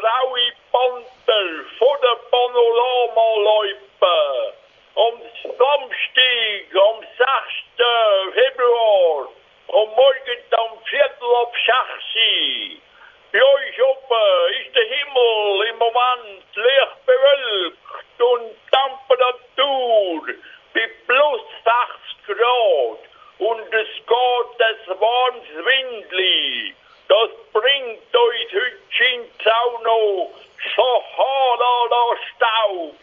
graue Panther von der Panorama-Loipe am Samstag, am 6. Februar, am Morgen am Viertel ab 6 Bei euch oben ist der Himmel im Moment leicht bewölkt und Temperatur bei plus 6 Grad und es geht das Wahnwindli. Das bringt euch heute scheint's auch noch Sahara Staub.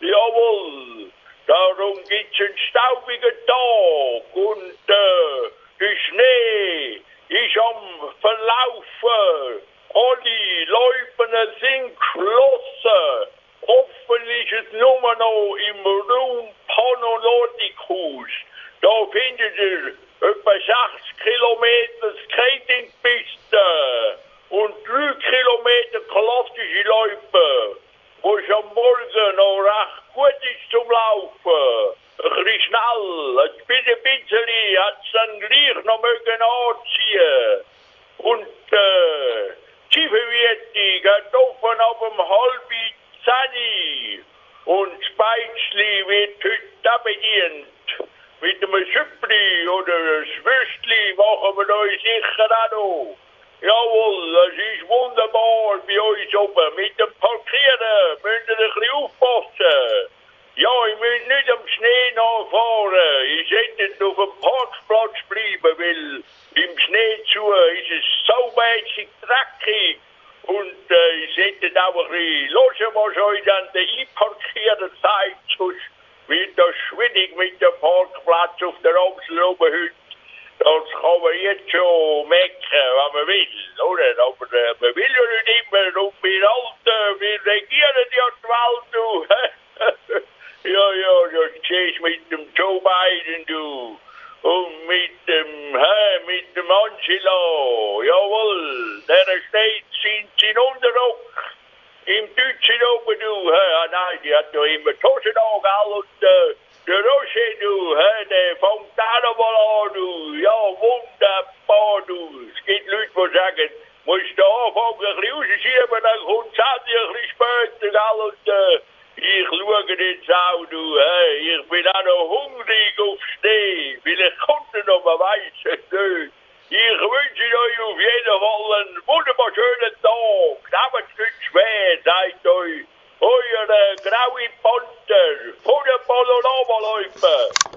Jawohl, darum gibt's einen staubigen Tag und äh, der Schnee ist am Verlaufen. Alle Läupen sind geschlossen. Offen ist es nur noch im Raum Panoloticus. Da findet ihr etwa 6 Kilometer Skatingpiste und 3 Kilometer klassische Läufe, wo es am Morgen noch recht gut ist zum Laufen. Ein bisschen schnell, ein bisschen, bisschen hat es dann gleich noch mögen anziehen. Und äh, Zwiebelwiete geht offen ab um halb zehn und Speizli wird heute auch bedient. Mit einem Süppli oder einem Würstli machen wir euch sicher auch noch. Jawohl, das ist wunderbar bei uns oben. Mit dem Parkieren müsst ihr ein bisschen aufpassen. Ja, ich müsst nicht am Schnee nachfahren. Ich sollte auf dem Parkplatz bleiben, weil im Schnee zu ist es so mäßig dreckig. Und äh, ich sollte auch ein bisschen hören, was euch an der Einparkieren zeigt. Sonst wird das schwierig mit dem Parkplatz auf der Amsel oben heute. Das kann man jetzt schon mecken, wenn man will, oder? Aber äh, man will ja nicht immer. Und wir Alten, wir regieren ja die Welt, du. ja, ja, das siehst mit dem Joe Biden, du. Und mit dem, hä, mit dem Angelo. Jawohl, der steht sind sie in Unterrock. Im Deutschen oben, du. Hä, ah, nein, die hat doch immer Hosen an? Und äh, Roger, du, noch mal an, du. Ja, wunderbar, du. Es gibt Leute, die sagen, musst du anfangen, ein bisschen rausschieben, dann kommt es ein bisschen später, gell? Und äh, ich schaue jetzt du, hey, ich bin auch noch hungrig auf Schnee. Vielleicht kommt er noch, man weiß es nicht. Ich wünsche euch auf jeden Fall einen wunderbar schönen Tag. Nehmt schwer, euch euer äh, graue Panther von der Panorama-Läufe.